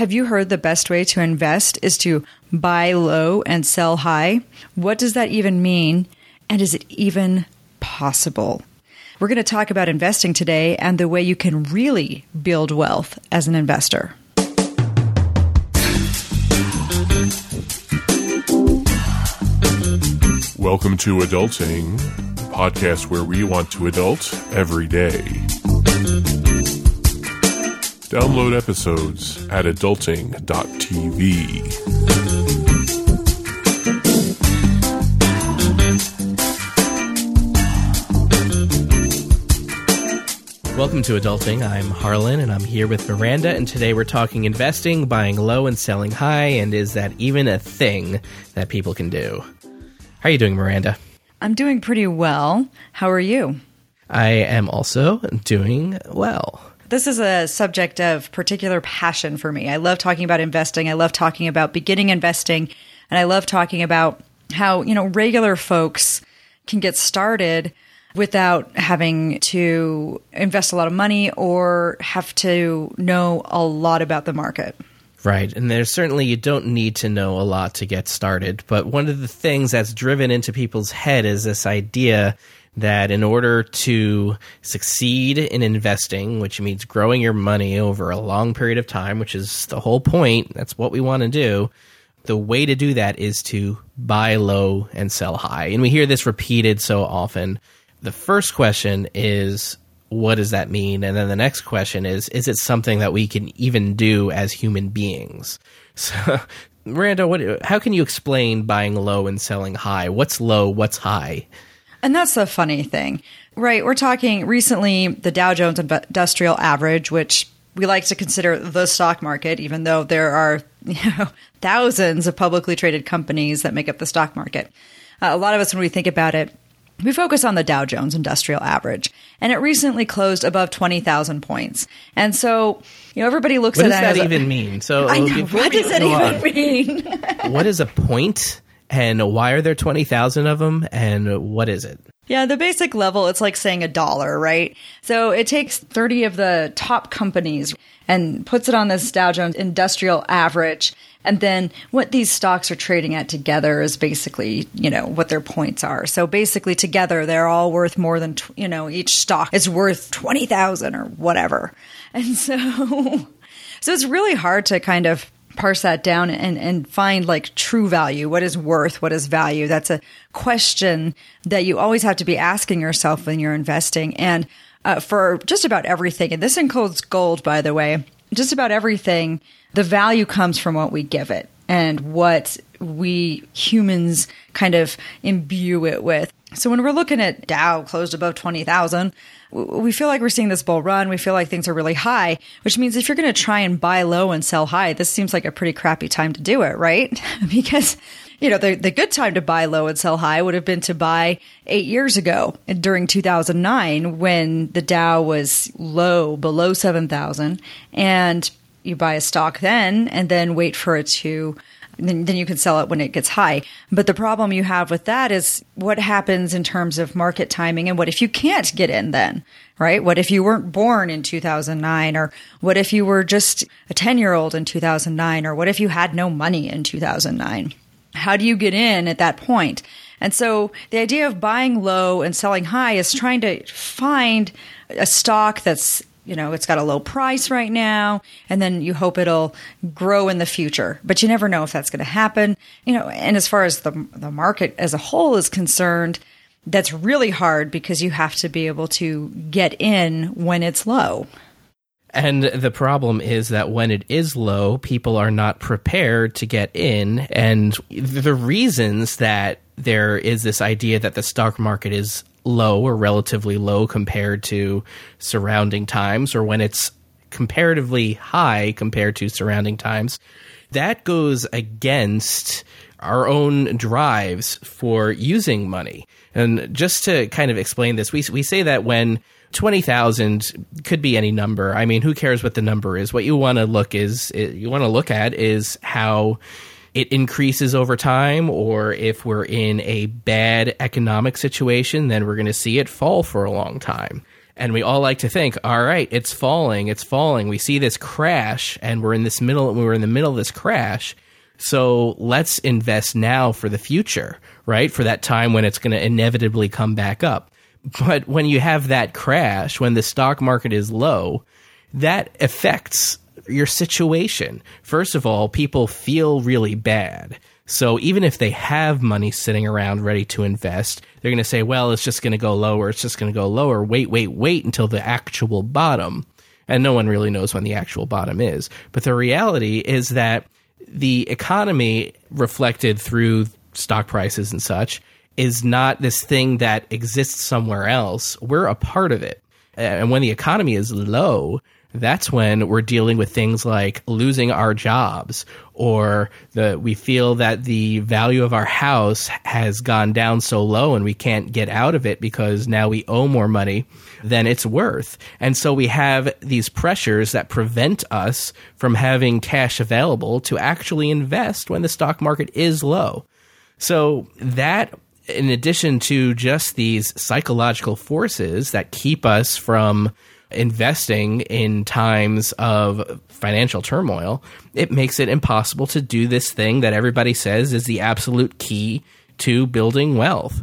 Have you heard the best way to invest is to buy low and sell high? What does that even mean? And is it even possible? We're going to talk about investing today and the way you can really build wealth as an investor. Welcome to Adulting, podcast where we want to adult every day. Download episodes at adulting.tv. Welcome to Adulting. I'm Harlan and I'm here with Miranda, and today we're talking investing, buying low and selling high, and is that even a thing that people can do? How are you doing, Miranda? I'm doing pretty well. How are you? I am also doing well. This is a subject of particular passion for me. I love talking about investing. I love talking about beginning investing. And I love talking about how, you know, regular folks can get started without having to invest a lot of money or have to know a lot about the market. Right. And there's certainly, you don't need to know a lot to get started. But one of the things that's driven into people's head is this idea that in order to succeed in investing, which means growing your money over a long period of time, which is the whole point, that's what we want to do. The way to do that is to buy low and sell high. And we hear this repeated so often. The first question is, what does that mean? And then the next question is, is it something that we can even do as human beings? So, Miranda, what, how can you explain buying low and selling high? What's low? What's high? And that's the funny thing, right? We're talking recently the Dow Jones Industrial Average, which we like to consider the stock market, even though there are you know, thousands of publicly traded companies that make up the stock market. Uh, a lot of us, when we think about it, we focus on the Dow Jones Industrial Average, and it recently closed above 20,000 points. And so, you know, everybody looks what at that. What does that. even a, mean? So, I know, what does that even on, mean? what is a point, and why are there 20,000 of them, and what is it? Yeah, the basic level, it's like saying a dollar, right? So it takes 30 of the top companies and puts it on this Dow Jones Industrial Average. And then what these stocks are trading at together is basically, you know, what their points are. So basically together they're all worth more than, you know, each stock is worth 20,000 or whatever. And so so it's really hard to kind of parse that down and, and find like true value. What is worth? What is value? That's a question that you always have to be asking yourself when you're investing. And uh, for just about everything, and this includes gold, by the way, just about everything, the value comes from what we give it and what we humans kind of imbue it with. So when we're looking at Dow closed above 20,000, we feel like we're seeing this bull run. We feel like things are really high, which means if you're going to try and buy low and sell high, this seems like a pretty crappy time to do it, right? because you know, the, the good time to buy low and sell high would have been to buy eight years ago during 2009 when the Dow was low, below 7,000. And you buy a stock then and then wait for it to then, then you can sell it when it gets high. But the problem you have with that is what happens in terms of market timing and what if you can't get in then, right? What if you weren't born in 2009 or what if you were just a 10 year old in 2009 or what if you had no money in 2009? How do you get in at that point? And so the idea of buying low and selling high is trying to find a stock that's you know it's got a low price right now and then you hope it'll grow in the future. But you never know if that's going to happen. You know and as far as the the market as a whole is concerned that's really hard because you have to be able to get in when it's low. And the problem is that when it is low, people are not prepared to get in. And the reasons that there is this idea that the stock market is low or relatively low compared to surrounding times, or when it's comparatively high compared to surrounding times, that goes against our own drives for using money. And just to kind of explain this, we, we say that when 20,000 could be any number. I mean, who cares what the number is? What you want to look is you want to look at is how it increases over time or if we're in a bad economic situation, then we're going to see it fall for a long time. And we all like to think, all right, it's falling, it's falling. We see this crash and we're in this middle we're in the middle of this crash. So let's invest now for the future, right? For that time when it's going to inevitably come back up. But when you have that crash, when the stock market is low, that affects your situation. First of all, people feel really bad. So even if they have money sitting around ready to invest, they're going to say, well, it's just going to go lower. It's just going to go lower. Wait, wait, wait until the actual bottom. And no one really knows when the actual bottom is. But the reality is that the economy reflected through stock prices and such is not this thing that exists somewhere else. We're a part of it. And when the economy is low, that's when we're dealing with things like losing our jobs or the we feel that the value of our house has gone down so low and we can't get out of it because now we owe more money than it's worth. And so we have these pressures that prevent us from having cash available to actually invest when the stock market is low. So that in addition to just these psychological forces that keep us from investing in times of financial turmoil, it makes it impossible to do this thing that everybody says is the absolute key to building wealth.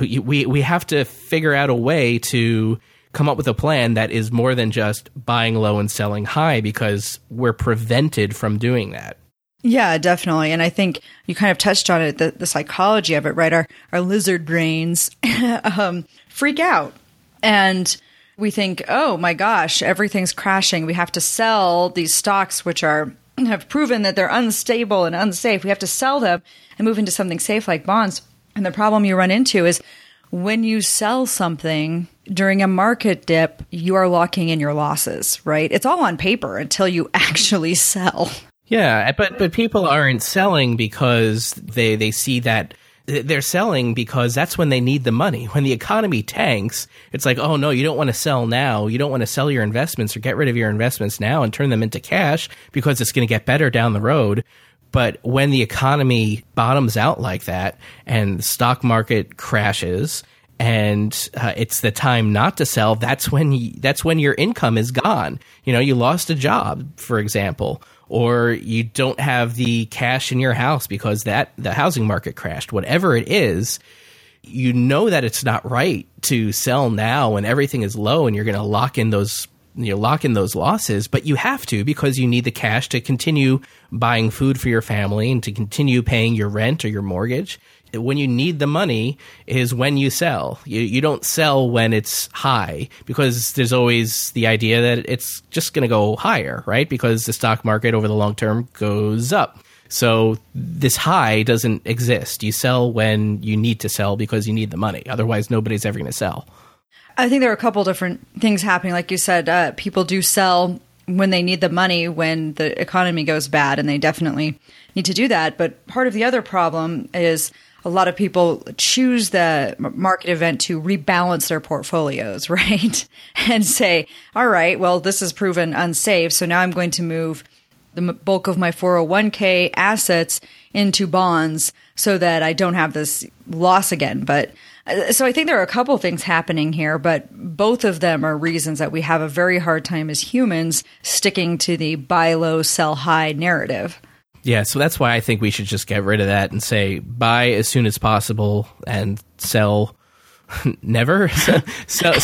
We, we have to figure out a way to come up with a plan that is more than just buying low and selling high because we're prevented from doing that. Yeah, definitely. And I think you kind of touched on it, the, the psychology of it, right? Our, our lizard brains um, freak out. And we think, oh my gosh, everything's crashing. We have to sell these stocks, which are have proven that they're unstable and unsafe. We have to sell them and move into something safe like bonds. And the problem you run into is when you sell something during a market dip, you are locking in your losses, right? It's all on paper until you actually sell. Yeah, but but people aren't selling because they they see that they're selling because that's when they need the money. When the economy tanks, it's like, oh no, you don't want to sell now. You don't want to sell your investments or get rid of your investments now and turn them into cash because it's going to get better down the road. But when the economy bottoms out like that and the stock market crashes and uh, it's the time not to sell, that's when you, that's when your income is gone. You know, you lost a job, for example, or you don't have the cash in your house because that the housing market crashed, whatever it is, you know that it's not right to sell now when everything is low and you're going to lock in those you know, lock in those losses, but you have to because you need the cash to continue buying food for your family and to continue paying your rent or your mortgage when you need the money is when you sell. You, you don't sell when it's high because there's always the idea that it's just going to go higher, right? Because the stock market over the long term goes up. So this high doesn't exist. You sell when you need to sell because you need the money. Otherwise, nobody's ever going to sell. I think there are a couple different things happening. Like you said, uh, people do sell when they need the money when the economy goes bad, and they definitely need to do that. But part of the other problem is a lot of people choose the market event to rebalance their portfolios, right? and say, all right, well, this is proven unsafe. So now I'm going to move the bulk of my 401k assets into bonds so that I don't have this loss again. But uh, so I think there are a couple things happening here, but both of them are reasons that we have a very hard time as humans sticking to the buy low, sell high narrative. Yeah, so that's why I think we should just get rid of that and say buy as soon as possible and sell. Never? Sell,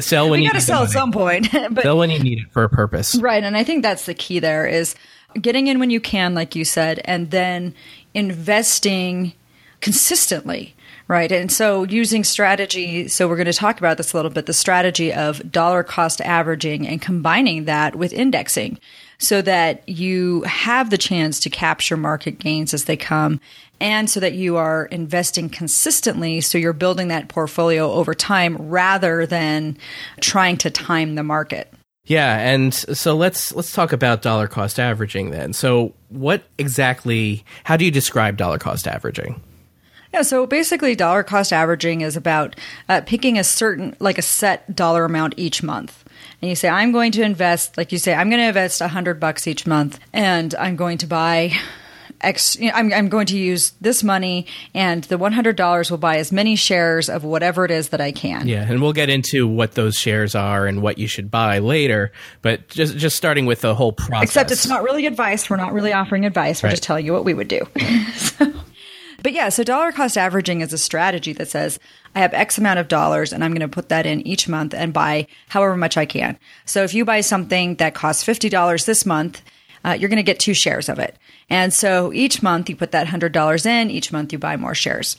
sell when we you gotta sell at some point but sell when you need it for a purpose. Right and i think that's the key there is getting in when you can like you said and then investing consistently right? And so using strategy so we're going to talk about this a little bit the strategy of dollar cost averaging and combining that with indexing so that you have the chance to capture market gains as they come and so that you are investing consistently so you're building that portfolio over time rather than trying to time the market. Yeah, and so let's let's talk about dollar cost averaging then. So what exactly how do you describe dollar cost averaging? Yeah, so basically, dollar cost averaging is about uh, picking a certain, like a set dollar amount each month and you say, I'm going to invest, like you say, I'm going to invest a hundred bucks each month and I'm going to buy X, you know, I'm, I'm going to use this money, and the $100 will buy as many shares of whatever it is that I can. Yeah, and we'll get into what those shares are and what you should buy later. But just just starting with the whole process. Except it's not really advice. We're not really offering advice. We're Right. just telling you what we would do. So- but yeah, so dollar cost averaging is a strategy that says I have X amount of dollars and I'm going to put that in each month and buy however much I can. So if you buy something that costs $50 this month, uh, you're going to get two shares of it. And so each month you put that $100 in, each month you buy more shares.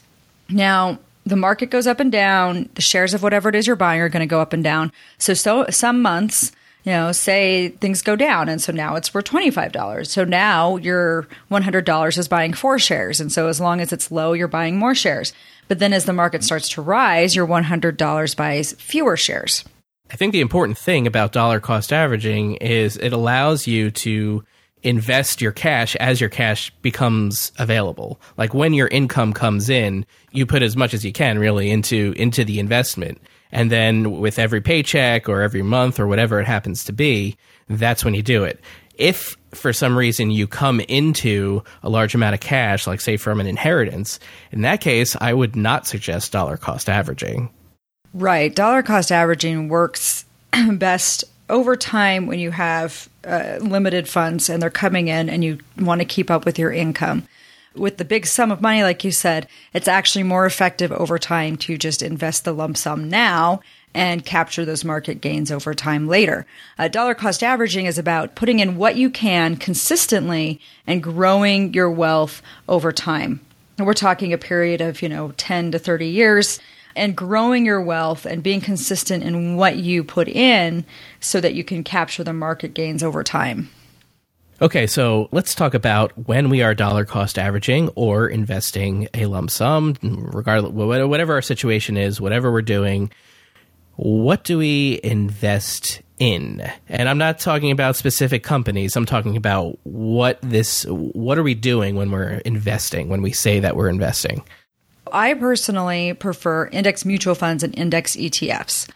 Now, the market goes up and down. The shares of whatever it is you're buying are going to go up and down. So, so some months, you know, say things go down, and so now it's worth twenty five dollars. So now your one hundred dollars is buying four shares, and so as long as it's low, you're buying more shares. But then as the market starts to rise, your one hundred dollars buys fewer shares. I think the important thing about dollar cost averaging is it allows you to invest your cash as your cash becomes available. Like when your income comes in, you put as much as you can really into into the investment. And then with every paycheck or every month or whatever it happens to be, that's when you do it. If for some reason you come into a large amount of cash, like say from an inheritance, in that case, I would not suggest dollar cost averaging. Right. Dollar cost averaging works best over time when you have uh, limited funds and they're coming in and you want to keep up with your income. With the big sum of money, like you said, it's actually more effective over time to just invest the lump sum now and capture those market gains over time later. Uh, dollar cost averaging is about putting in what you can consistently and growing your wealth over time. And we're talking a period of, you know, 10 to 30 years and growing your wealth and being consistent in what you put in so that you can capture the market gains over time. Okay, so let's talk about when we are dollar cost averaging or investing a lump sum, regardless whatever our situation is, whatever we're doing. What do we invest in? And I'm not talking about specific companies. I'm talking about what this what are we doing when we're investing, when we say that we're investing? I personally prefer index mutual funds and index ETFs.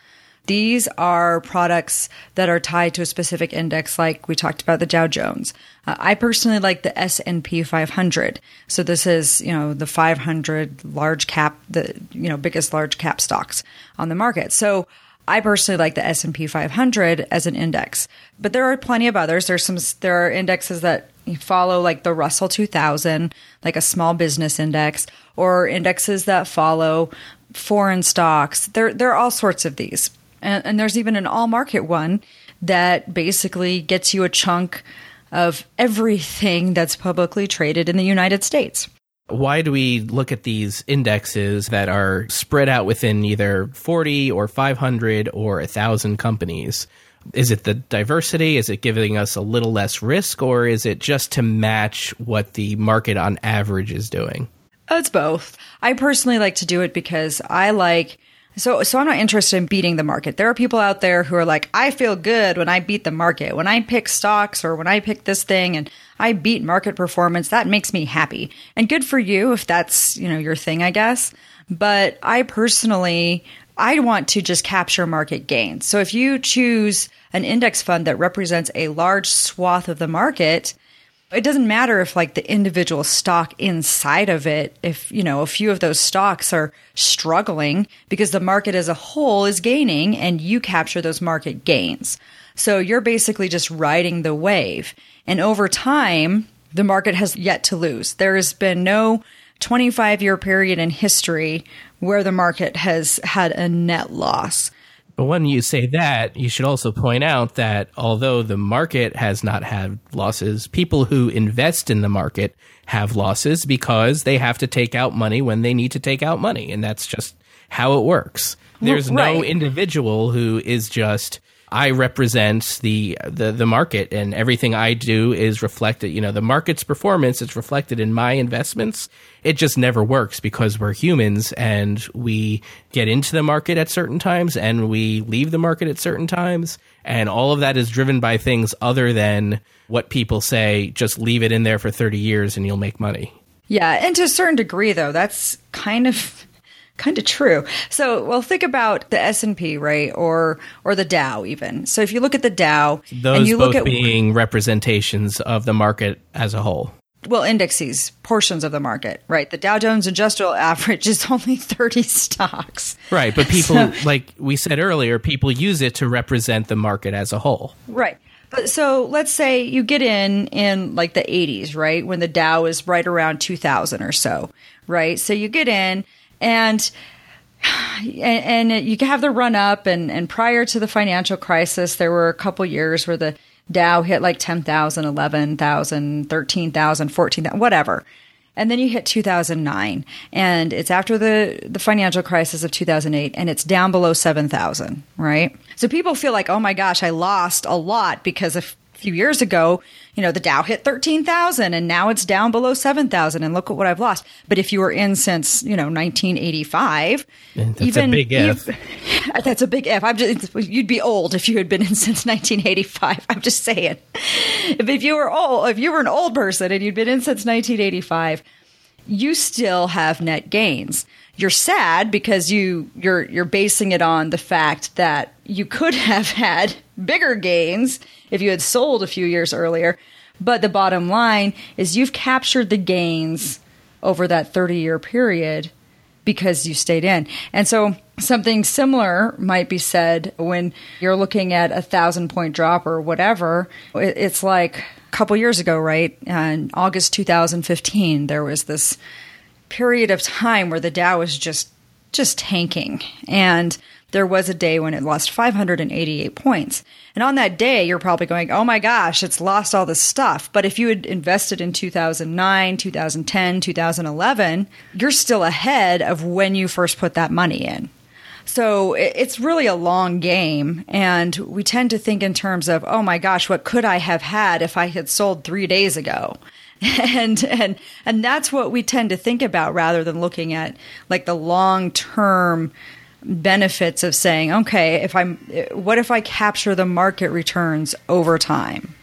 These are products that are tied to a specific index, like we talked about the Dow Jones. Uh, I personally like the S and P 500. So this is, you know, the 500 large cap, the you know biggest large cap stocks on the market. So I personally like the S and P 500 as an index, but there are plenty of others. There's some there are indexes that follow like the Russell 2000, like a small business index, or indexes that follow foreign stocks. There there are all sorts of these, and, and there's even an all market one that basically gets you a chunk of everything that's publicly traded in the United States. why do we look at these indexes that are spread out within either 40 or 500 or 1,000 companies? Is it the diversity? Is it giving us a little less risk? Or is it just to match what the market on average is doing? It's both. I personally like to do it because I like so so I'm not interested in beating the market. There are people out there who are like, I feel good when I beat the market. When I pick stocks or when I pick this thing and I beat market performance, that makes me happy. And good for you if that's, you know, your thing, I guess. But I personally I want to just capture market gains. So if you choose an index fund that represents a large swath of the market, it doesn't matter if like the individual stock inside of it if you know a few of those stocks are struggling because the market as a whole is gaining and you capture those market gains. So you're basically just riding the wave. And over time the market has yet to lose. There has been no 25 year period in history where the market has had a net loss But when you say that, you should also point out that although the market has not had losses, people who invest in the market have losses because they have to take out money when they need to take out money. And that's just how it works. There's no individual who is just I represent the, the the market and everything I do is reflected, you know, the market's performance is reflected in my investments. It just never works because we're humans and we get into the market at certain times and we leave the market at certain times and all of that is driven by things other than what people say just leave it in there for 30 years and you'll make money. Yeah, and to a certain degree though, that's kind of kind of true. So, well, think about the S&P, right? Or or the Dow even. So, if you look at the Dow Those and you both look at being representations of the market as a whole. well, indexes, portions of the market, right? The Dow Jones Industrial Average is only 30 stocks. Right. But people, so, like we said earlier, people use it to represent the market as a whole. Right. But so let's say you get in in like the 80s, right? When the Dow is right around 2000 or so, right? So you get in and and, you have the run up and, and prior to the financial crisis there were a couple years where the Dow hit like 10,000, 11,000, 13,000, 14,000, whatever. And then you hit 2009 and it's after the, the financial crisis of 2008 and it's down below 7,000, right? So people feel like, oh my gosh, I lost a lot because of few years ago, you know, the Dow hit 13,000 and now it's down below 7,000 and look at what I've lost. But if you were in since, you know, 1985, that's even, a big if. That's a big if. I'm just, you'd be old if you had been in since 1985. I'm just saying. If, if you were old, if you were an old person and you'd been in since 1985, you still have net gains. You're sad because you you're you're basing it on the fact that you could have had bigger gains if you had sold a few years earlier. But the bottom line is you've captured the gains over that 30 year period because you stayed in. And so something similar might be said when you're looking at a thousand point drop or whatever. It's like a couple years ago, right? In August 2015, there was this period of time where the Dow was just just tanking and there was a day when it lost 588 points. And on that day, you're probably going, oh my gosh, it's lost all this stuff. But if you had invested in 2009, 2010, 2011, you're still ahead of when you first put that money in. So it's really a long game. And we tend to think in terms of, oh my gosh, what could I have had if I had sold three days ago? and and and that's what we tend to think about rather than looking at like the long term benefits of saying, okay, if I'm, what if I capture the market returns over time?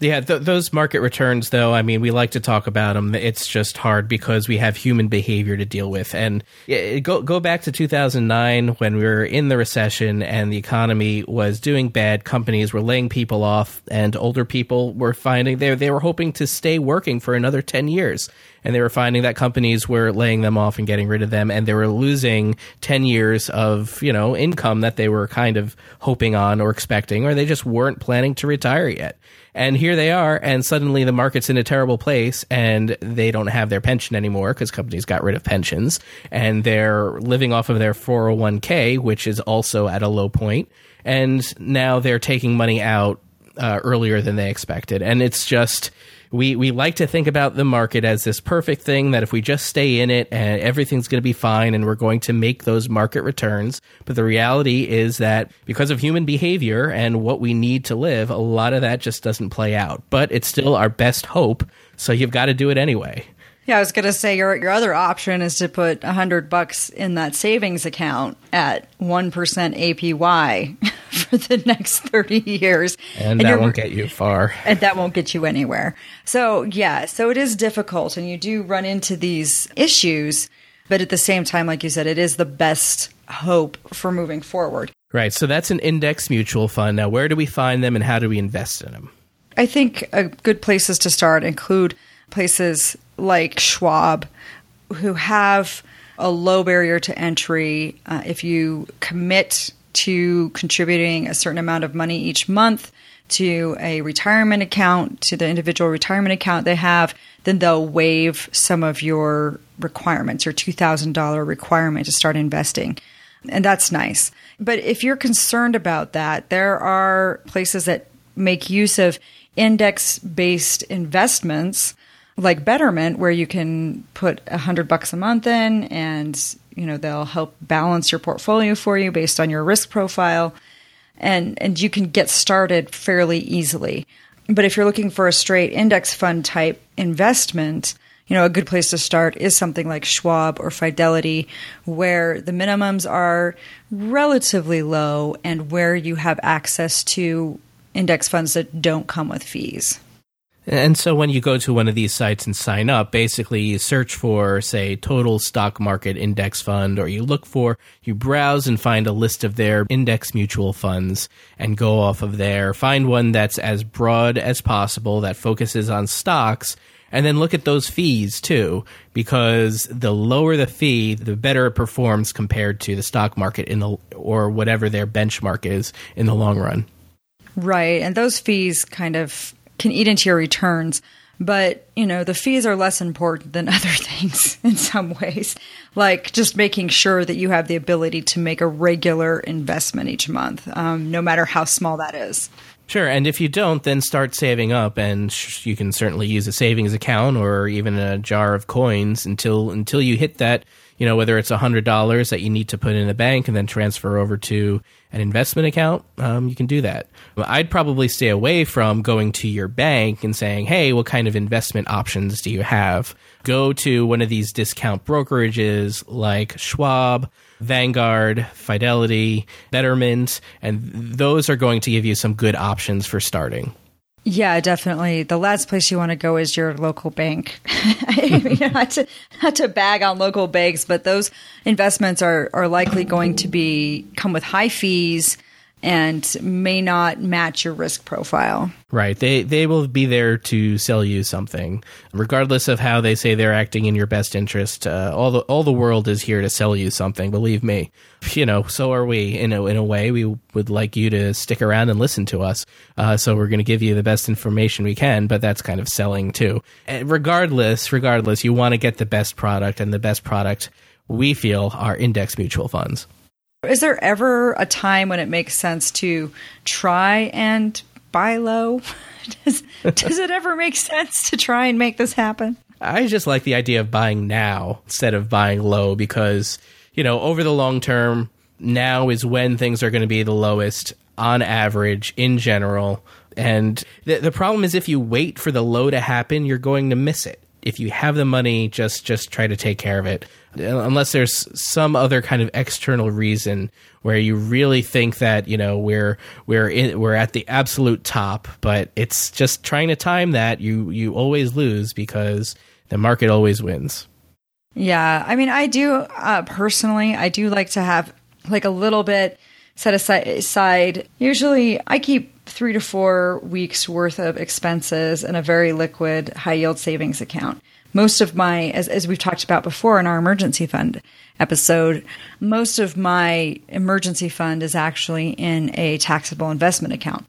Yeah, th- those market returns, though, I mean, we like to talk about them. It's just hard because we have human behavior to deal with. And go go back to 2009 when we were in the recession and the economy was doing bad. Companies were laying people off, and older people were finding they they were hoping to stay working for another 10 years and they were finding that companies were laying them off and getting rid of them, and they were losing ten years of you know income that they were kind of hoping on or expecting, or they just weren't planning to retire yet. And here they are, and suddenly the market's in a terrible place, and they don't have their pension anymore because companies got rid of pensions, and they're living off of their 401k, which is also at a low point, and now they're taking money out uh, earlier than they expected, and it's just we we like to think about the market as this perfect thing that if we just stay in it and everything's going to be fine and we're going to make those market returns. But the reality is that because of human behavior and what we need to live a lot of that just doesn't play out. But it's still our best hope so you've got to do it anyway yeah, I was going to say your your other option is to put a hundred bucks in that savings account at one percent APY for the next thirty years, and, and that won't get you far, and that won't get you anywhere. So yeah, so it is difficult, and you do run into these issues, but at the same time, like you said, it is the best hope for moving forward. Right. So that's an index mutual fund. Now, where do we find them, and how do we invest in them? I think a good places to start include places like Schwab who have a low barrier to entry. Uh, if you commit to contributing a certain amount of money each month to a retirement account, to the individual retirement account they have, then they'll waive some of your requirements, your $2,000 requirement to start investing. And that's nice. But if you're concerned about that, there are places that make use of index based investments like Betterment, where you can put a hundred bucks a month in, and you know they'll help balance your portfolio for you based on your risk profile, and and you can get started fairly easily. But if you're looking for a straight index fund type investment, you know, a good place to start is something like Schwab or Fidelity, where the minimums are relatively low and where you have access to index funds that don't come with fees. And so when you go to one of these sites and sign up, basically you search for, say, total stock market index fund, or you look for, you browse and find a list of their index mutual funds and go off of there. Find one that's as broad as possible that focuses on stocks And then look at those fees too, because the lower the fee, the better it performs compared to the stock market in the or whatever their benchmark is in the long run. Right. And those fees kind of can eat into your returns. But, you know, the fees are less important than other things in some ways, like just making sure that you have the ability to make a regular investment each month, um, no matter how small that is. Sure, and if you don't, then start saving up, and sh- you can certainly use a savings account or even a jar of coins until until you hit that. You know, whether it's hundred dollars that you need to put in the bank and then transfer over to an investment account, um, you can do that. I'd probably stay away from going to your bank and saying, "Hey, what kind of investment options do you have?" Go to one of these discount brokerages like Schwab Vanguard, Fidelity, Betterment, and those are going to give you some good options for starting. Yeah, definitely. The last place you want to go is your local bank. I mean, not, to, not to bag on local banks, but those investments are, are likely going to be come with high fees and may not match your risk profile. Right. They they will be there to sell you something, regardless of how they say they're acting in your best interest. Uh, all the all the world is here to sell you something. Believe me. You know, so are we. In a in a way, we would like you to stick around and listen to us. Uh, so we're going to give you the best information we can, but that's kind of selling too. And regardless, regardless, you want to get the best product, and the best product we feel are index mutual funds. Is there ever a time when it makes sense to try and buy low? does, does it ever make sense to try and make this happen? I just like the idea of buying now instead of buying low because, you know, over the long term, now is when things are going to be the lowest on average in general. And the, the problem is if you wait for the low to happen, you're going to miss it. If you have the money, just just try to take care of it unless there's some other kind of external reason where you really think that you know we're we're in, we're at the absolute top, but it's just trying to time that you you always lose because the market always wins. Yeah, I mean, I do uh, personally. I do like to have like a little bit set aside. Usually, I keep three to four weeks worth of expenses in a very liquid high yield savings account most of my, as, as we've talked about before in our emergency fund episode, most of my emergency fund is actually in a taxable investment account.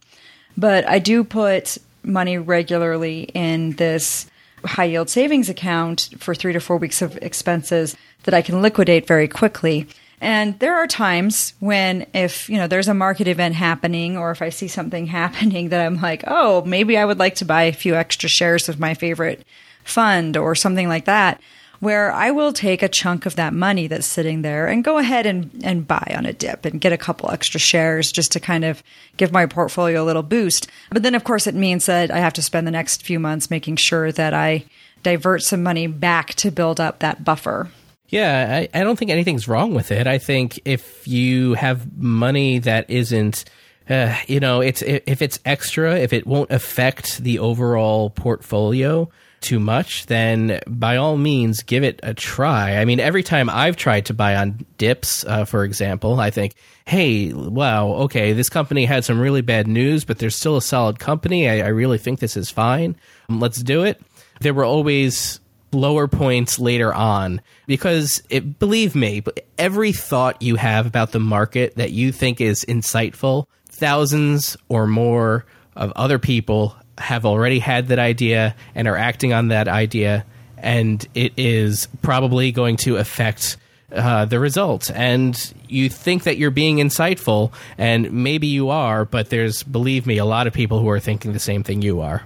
But I do put money regularly in this high yield savings account for three to four weeks of expenses that I can liquidate very quickly. And there are times when if, you know, there's a market event happening or if I see something happening that I'm like, oh, maybe I would like to buy a few extra shares of my favorite fund or something like that where I will take a chunk of that money that's sitting there and go ahead and, and buy on a dip and get a couple extra shares just to kind of give my portfolio a little boost. But then, of course, it means that I have to spend the next few months making sure that I divert some money back to build up that buffer. Yeah, I, I don't think anything's wrong with it. I think if you have money that isn't uh, you know, it's if it's extra, if it won't affect the overall portfolio, too much, then by all means give it a try. I mean, every time I've tried to buy on dips, uh, for example, I think, hey, wow, okay, this company had some really bad news, but they're still a solid company. I, I really think this is fine. Let's do it. There were always lower points later on because it, believe me, every thought you have about the market that you think is insightful, thousands or more of other people have already had that idea and are acting on that idea, and it is probably going to affect uh, the results. And you think that you're being insightful, and maybe you are, but there's, believe me, a lot of people who are thinking the same thing you are.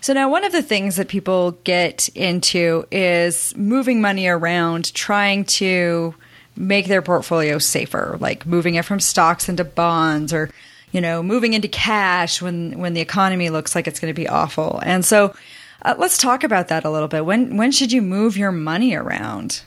So now one of the things that people get into is moving money around, trying to make their portfolio safer, like moving it from stocks into bonds or you know, moving into cash when when the economy looks like it's going to be awful. And so, uh, let's talk about that a little bit. When when should you move your money around?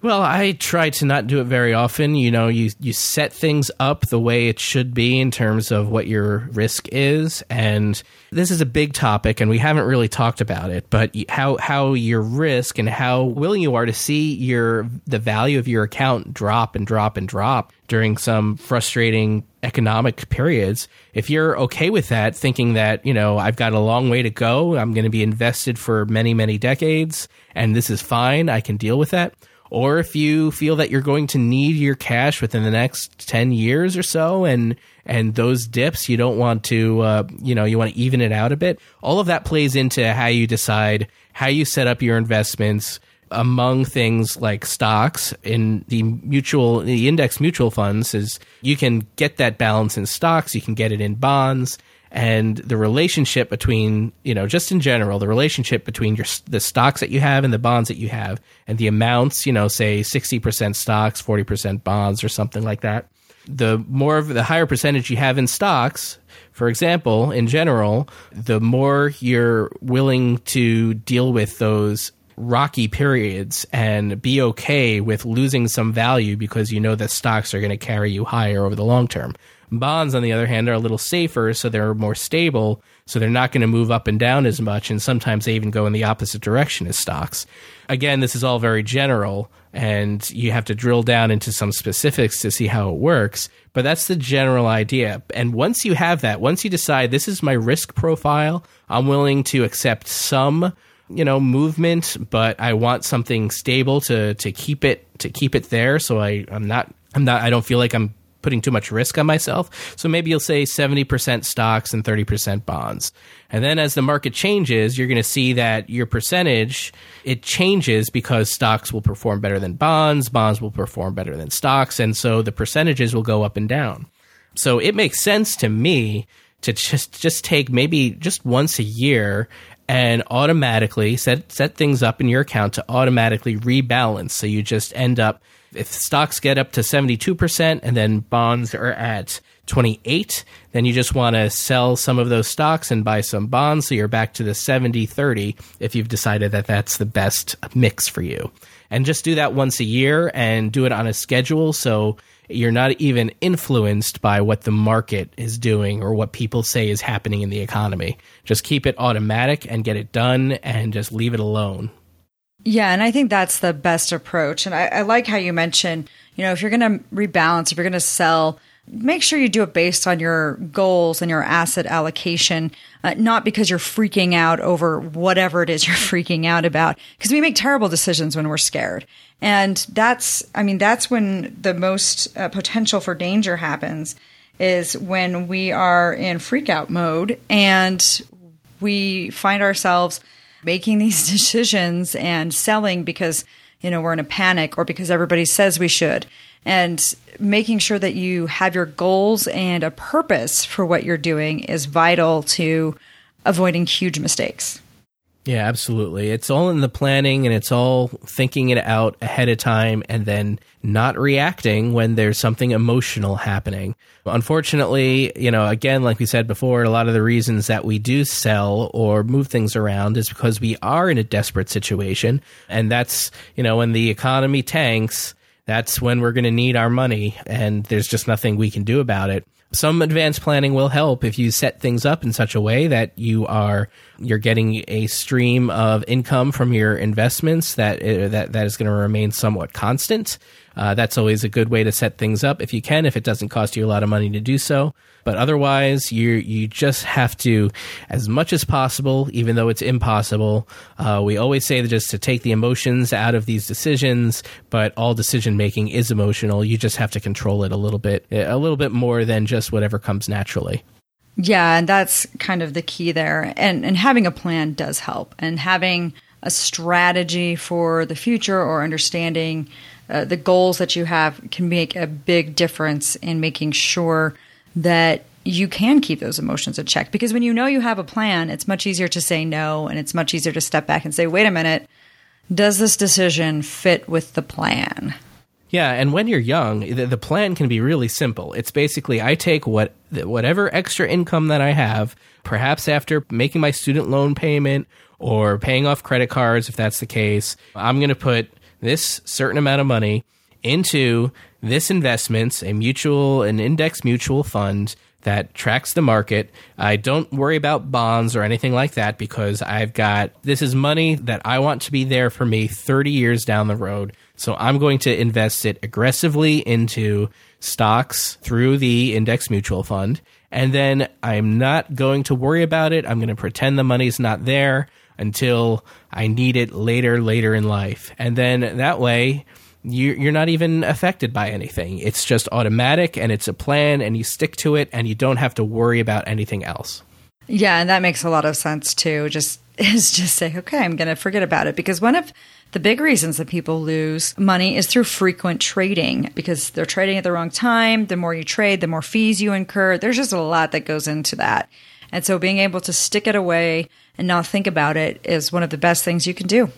Well, I try to not do it very often. You know, you you set things up the way it should be in terms of what your risk is, and this is a big topic, and we haven't really talked about it. But how how your risk and how willing you are to see your the value of your account drop and drop and drop during some frustrating economic periods. If you're okay with that, thinking that you know I've got a long way to go, I'm going to be invested for many many decades, and this is fine, I can deal with that or if you feel that you're going to need your cash within the next 10 years or so and and those dips you don't want to uh, you know you want to even it out a bit all of that plays into how you decide how you set up your investments among things like stocks in the mutual the index mutual funds is you can get that balance in stocks you can get it in bonds and the relationship between you know just in general the relationship between your the stocks that you have and the bonds that you have and the amounts you know say 60% stocks 40% bonds or something like that. The more of the higher percentage you have in stocks for example in general the more you're willing to deal with those rocky periods and be okay with losing some value because you know that stocks are going to carry you higher over the long term Bonds, on the other hand, are a little safer, so they're more stable, so they're not going to move up and down as much, and sometimes they even go in the opposite direction as stocks. Again, this is all very general, and you have to drill down into some specifics to see how it works, but that's the general idea. And once you have that, once you decide this is my risk profile, I'm willing to accept some you know movement but i want something stable to to keep it to keep it there so i i'm not i'm not i don't feel like i'm putting too much risk on myself. So maybe you'll say 70% stocks and 30% bonds. And then as the market changes, you're going to see that your percentage it changes because stocks will perform better than bonds, bonds will perform better than stocks, and so the percentages will go up and down. So it makes sense to me to just just take maybe just once a year and automatically set set things up in your account to automatically rebalance. So you just end up if stocks get up to 72% and then bonds are at 28, then you just want to sell some of those stocks and buy some bonds. So you're back to the 70 30 if you've decided that that's the best mix for you. And just do that once a year and do it on a schedule. So you're not even influenced by what the market is doing or what people say is happening in the economy. Just keep it automatic and get it done and just leave it alone. Yeah, and I think that's the best approach. And I, I like how you mentioned, you know, if you're going to rebalance, if you're going to sell, make sure you do it based on your goals and your asset allocation, uh, not because you're freaking out over whatever it is you're freaking out about. Because we make terrible decisions when we're scared. And that's, I mean, that's when the most uh, potential for danger happens is when we are in freakout mode and we find ourselves making these decisions and selling because, you know, we're in a panic or because everybody says we should. And making sure that you have your goals and a purpose for what you're doing is vital to avoiding huge mistakes. Yeah, absolutely. It's all in the planning and it's all thinking it out ahead of time and then not reacting when there's something emotional happening. Unfortunately, you know, again, like we said before, a lot of the reasons that we do sell or move things around is because we are in a desperate situation. And that's, you know, when the economy tanks, that's when we're going to need our money and there's just nothing we can do about it some advanced planning will help if you set things up in such a way that you are you're getting a stream of income from your investments that uh, that that is going to remain somewhat constant. Uh, that's always a good way to set things up if you can, if it doesn't cost you a lot of money to do so. But otherwise, you you just have to, as much as possible, even though it's impossible. Uh, we always say that just to take the emotions out of these decisions, but all decision making is emotional. You just have to control it a little bit, a little bit more than just whatever comes naturally. Yeah, and that's kind of the key there. And and having a plan does help, and having a strategy for the future or understanding uh, the goals that you have can make a big difference in making sure that you can keep those emotions in check. Because when you know you have a plan, it's much easier to say no and it's much easier to step back and say, wait a minute, does this decision fit with the plan? Yeah, and when you're young, the, plan can be really simple. It's basically I take what whatever extra income that I have, perhaps after making my student loan payment or paying off credit cards if that's the case, I'm going to put this certain amount of money into this investments, a mutual, an index mutual fund that tracks the market. I don't worry about bonds or anything like that because I've got this is money that I want to be there for me 30 years down the road. So I'm going to invest it aggressively into stocks through the index mutual fund. And then I'm not going to worry about it. I'm going to pretend the money's not there until I need it later, later in life. And then that way, you're not even affected by anything. It's just automatic and it's a plan and you stick to it and you don't have to worry about anything else. Yeah, and that makes a lot of sense too. Just is just say, okay, I'm going to forget about it because one of the big reasons that people lose money is through frequent trading because they're trading at the wrong time. The more you trade, the more fees you incur. There's just a lot that goes into that. And so being able to stick it away and not think about it is one of the best things you can do.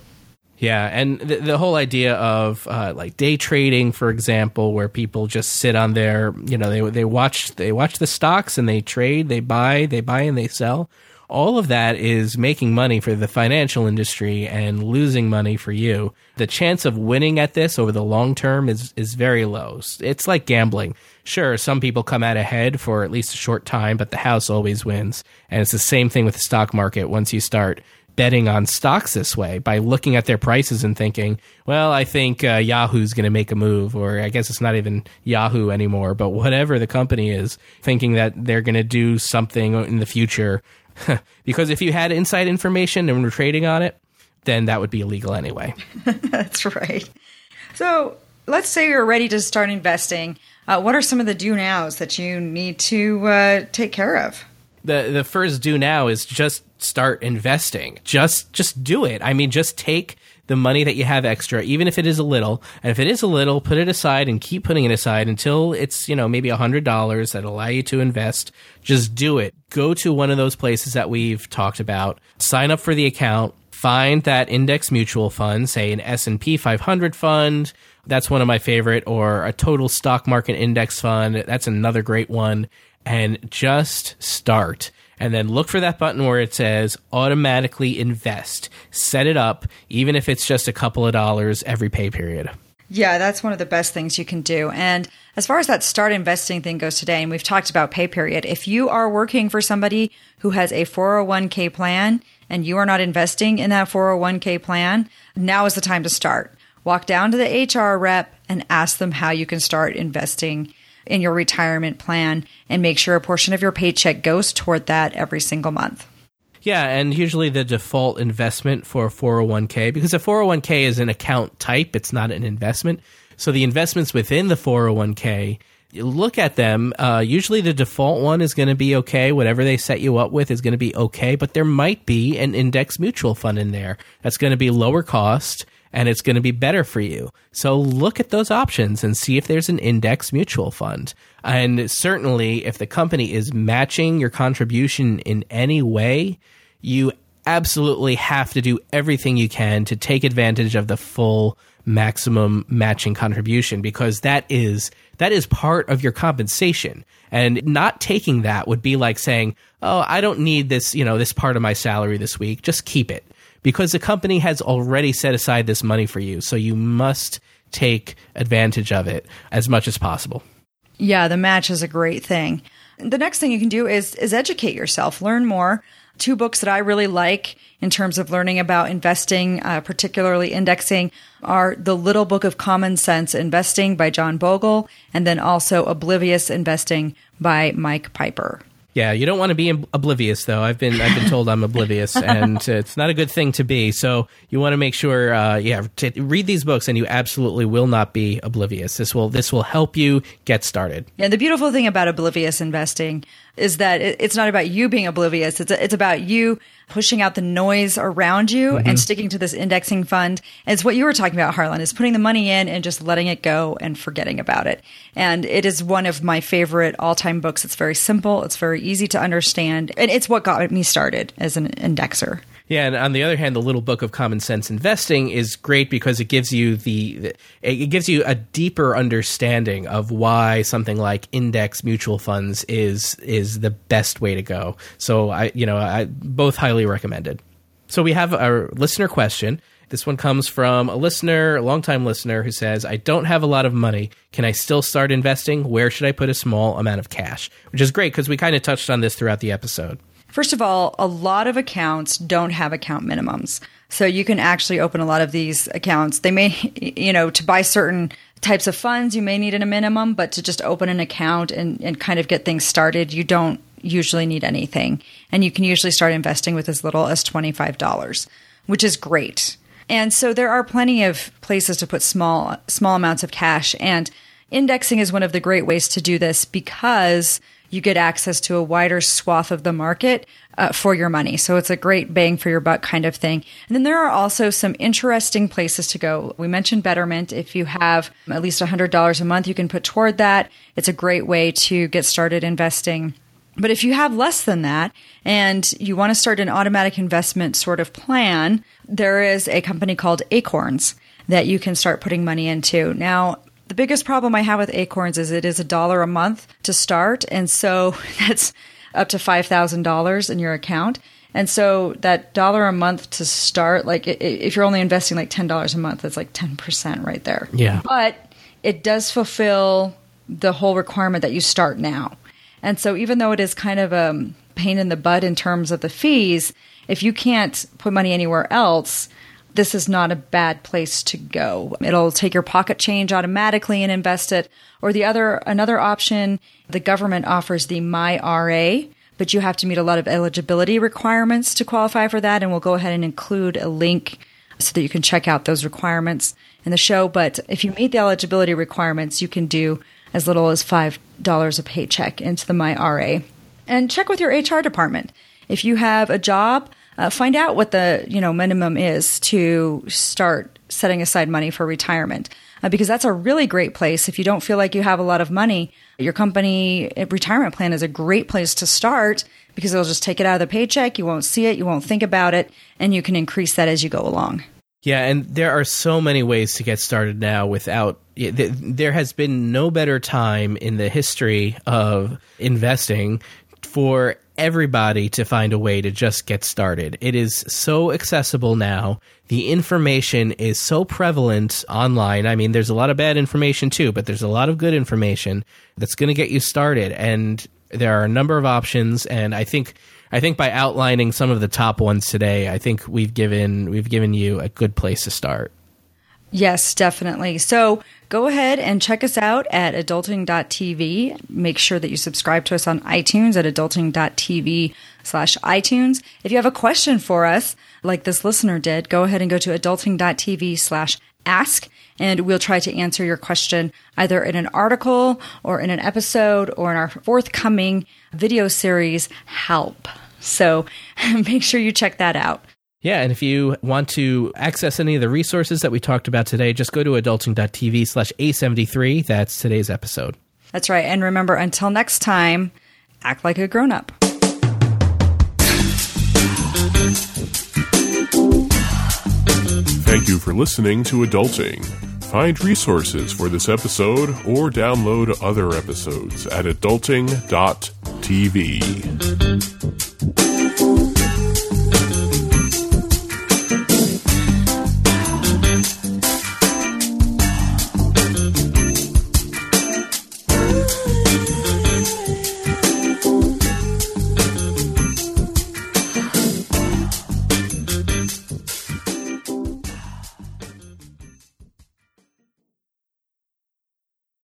Yeah, and the, the whole idea of uh, like day trading, for example, where people just sit on their, you know, they they watch they watch the stocks and they trade, they buy, they buy and they sell. All of that is making money for the financial industry and losing money for you. The chance of winning at this over the long term is is very low. It's like gambling. Sure, some people come out ahead for at least a short time, but the house always wins. And it's the same thing with the stock market. Once you start betting on stocks this way by looking at their prices and thinking, well, I think uh, Yahoo's going to make a move, or I guess it's not even Yahoo anymore, but whatever the company is, thinking that they're going to do something in the future. because if you had inside information and were trading on it, then that would be illegal anyway. That's right. So let's say you're ready to start investing. Uh, what are some of the do nows that you need to uh, take care of? The the first do now is just start investing. Just just do it. I mean, just take the money that you have extra, even if it is a little, and if it is a little, put it aside and keep putting it aside until it's you know maybe a hundred dollars that allow you to invest. Just do it. Go to one of those places that we've talked about. Sign up for the account. Find that index mutual fund, say an S and P 500 fund. That's one of my favorite, or a total stock market index fund. That's another great one. And just start and then look for that button where it says automatically invest. Set it up, even if it's just a couple of dollars every pay period. Yeah, that's one of the best things you can do. And as far as that start investing thing goes today, and we've talked about pay period, if you are working for somebody who has a 401k plan and you are not investing in that 401k plan, now is the time to start. Walk down to the HR rep and ask them how you can start investing in your retirement plan and make sure a portion of your paycheck goes toward that every single month. Yeah, and usually the default investment for a 401k, because a 401k is an account type, it's not an investment. So the investments within the 401k, you look at them. Uh, usually the default one is going to be okay. Whatever they set you up with is going to be okay, but there might be an index mutual fund in there that's going to be lower cost and it's going to be better for you. So look at those options and see if there's an index mutual fund. And certainly, if the company is matching your contribution in any way, you absolutely have to do everything you can to take advantage of the full maximum matching contribution because that is that is part of your compensation and not taking that would be like saying oh i don't need this you know this part of my salary this week just keep it because the company has already set aside this money for you. So you must take advantage of it as much as possible. Yeah, the match is a great thing. The next thing you can do is is educate yourself, learn more. Two books that I really like in terms of learning about investing, uh, particularly indexing, are The Little Book of Common Sense Investing by John Bogle, and then also Oblivious Investing by Mike Piper. Yeah, you don't want to be oblivious, though. I've been I've been told I'm oblivious, and it's not a good thing to be. So you want to make sure, uh, yeah, to read these books, and you absolutely will not be oblivious. This will this will help you get started. Yeah, the beautiful thing about oblivious investing is that it's not about you being oblivious. It's it's about you pushing out the noise around you mm-hmm. and sticking to this indexing fund. And it's what you were talking about, Harlan, is putting the money in and just letting it go and forgetting about it. And it is one of my favorite all time books. It's very simple. It's very easy to understand. And it's what got me started as an indexer. Yeah, and on the other hand, the little book of common sense investing is great because it gives you the it gives you a deeper understanding of why something like index mutual funds is is the best way to go. So I, you know, I both highly recommended. So we have a listener question. This one comes from a listener, a longtime listener, who says, I don't have a lot of money. Can I still start investing? Where should I put a small amount of cash? Which is great because we kind of touched on this throughout the episode. First of all, a lot of accounts don't have account minimums. So you can actually open a lot of these accounts. They may, you know, to buy certain types of funds, you may need a minimum, but to just open an account and, and kind of get things started, you don't usually need anything. And you can usually start investing with as little as $25, which is great. And so there are plenty of places to put small small amounts of cash and indexing is one of the great ways to do this because you get access to a wider swath of the market uh, for your money. So it's a great bang for your buck kind of thing. And then there are also some interesting places to go. We mentioned Betterment. If you have at least $100 a month, you can put toward that. It's a great way to get started investing. But if you have less than that and you want to start an automatic investment sort of plan, there is a company called Acorns that you can start putting money into. Now, the biggest problem I have with Acorns is it is a dollar a month to start. And so that's up to $5,000 in your account. And so that dollar a month to start, like if you're only investing like $10 a month, that's like 10% right there. Yeah. But it does fulfill the whole requirement that you start now. And so even though it is kind of a pain in the butt in terms of the fees, if you can't put money anywhere else, this is not a bad place to go. It'll take your pocket change automatically and invest it. Or the other, another option, the government offers the MyRA, but you have to meet a lot of eligibility requirements to qualify for that. And we'll go ahead and include a link so that you can check out those requirements in the show. But if you meet the eligibility requirements, you can do as little as $5 a paycheck into the MyRA. And check with your HR department. If you have a job, uh, find out what the you know minimum is to start setting aside money for retirement. Uh, because that's a really great place. If you don't feel like you have a lot of money, your company uh, retirement plan is a great place to start because it'll just take it out of the paycheck. You won't see it, you won't think about it, and you can increase that as you go along. Yeah, and there are so many ways to get started now without. There has been no better time in the history of investing for everybody to find a way to just get started. It is so accessible now. The information is so prevalent online. I mean, there's a lot of bad information too, but there's a lot of good information that's going to get you started. And there are a number of options. And I think I think by outlining some of the top ones today, I think we've given we've given you a good place to start. Yes, definitely. So go ahead and check us out at adulting.tv. Make sure that you subscribe to us on iTunes at adulting.tv slash iTunes. If you have a question for us, like this listener did, go ahead and go to adulting.tv slash ask and we'll try to answer your question either in an article or in an episode or in our forthcoming video series, Help. So make sure you check that out. Yeah, and if you want to access any of the resources that we talked about today, just go to adulting.tv slash A73. That's today's episode. That's right. And remember, until next time, act like a grown up. Thank you for listening to Adulting. Find resources for this episode or download other episodes at adulting.tv.